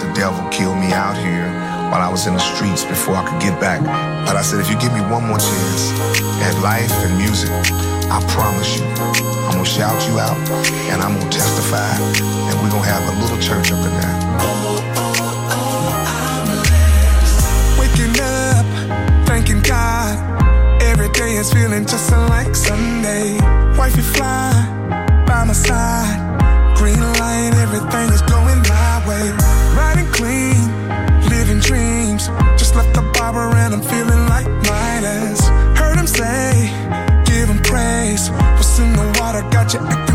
The devil kill me out here while I was in the streets before I could get back. But I said, if you give me one more chance at life and music, I promise you, I'm gonna shout you out and I'm gonna testify, and we're gonna have a little church up in there. Waking up, thanking God. Every day is feeling just like Sunday. Wifey fly by my side. Green light, everything is Left the barber and I'm feeling like Midas. Heard him say, give him praise. What's in the water got you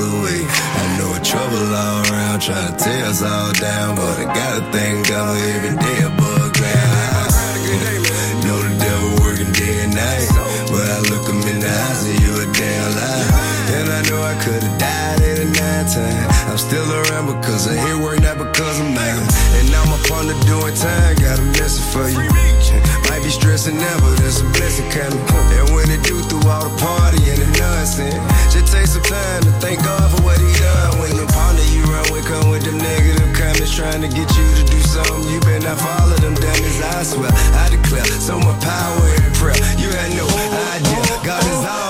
another way. I know trouble all around, trying to tear us all down. But I gotta thank God for every day above ground. Know the devil working day and night. But I look him in the eyes and you a damn lie. And I know I could've died at a nine time. I'm still around because I hear work, not because I'm mad. And now I'm up on the doing time, got a message for you. Might be stressing now, but there's a blessing coming. And when it do through all the party and the nonsense, just take some time to thank God for what he done. When the partner you run with come with them negative comments trying to get you to do something, you better not follow them dummies. I swear, I declare, so much power in prayer. You had no idea, God is always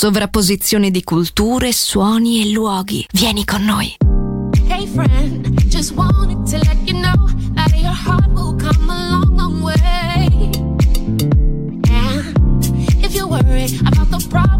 sovrapposizione di culture, suoni e luoghi. Vieni con noi. Hey friend, just wanted to let you know that your heart will come a long, long way. And if you're worried about the problem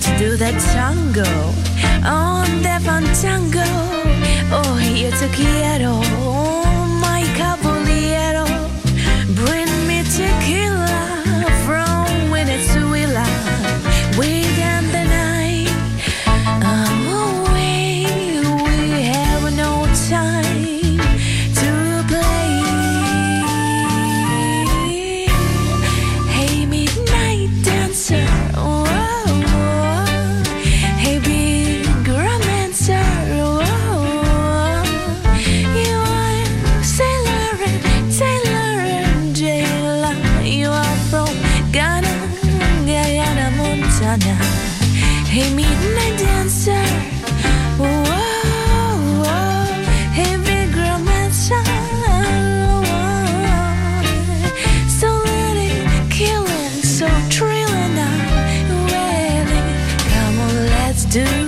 to do that tango on the fandango. Oh, yo te quiero. do.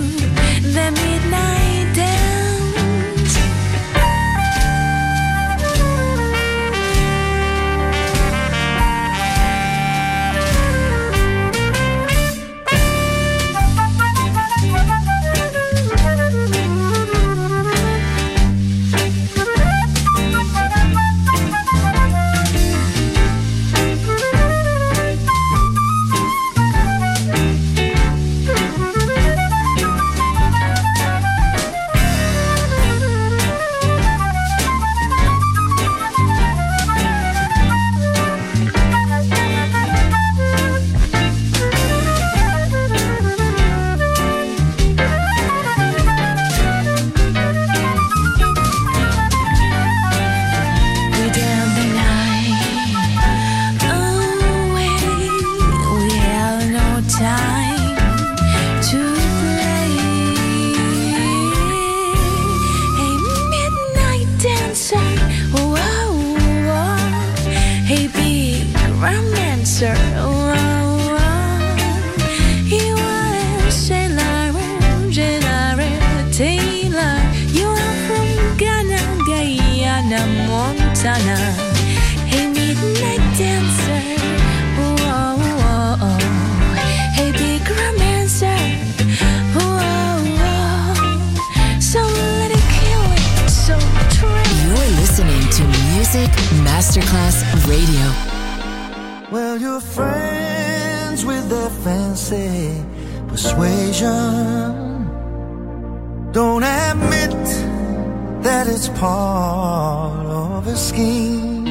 that it's part of a scheme.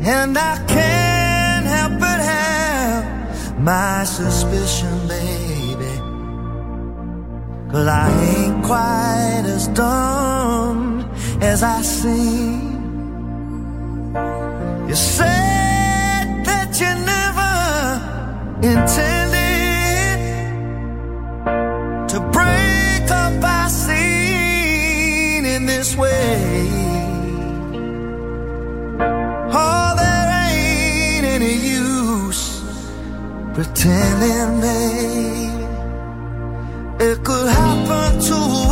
And I can't help but have my suspicion, baby. Cause I ain't quite as dumb as I seem. You said that you never intend. pretending, babe, it could happen to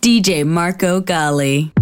DJ Marco Gally.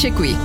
Finisce qui,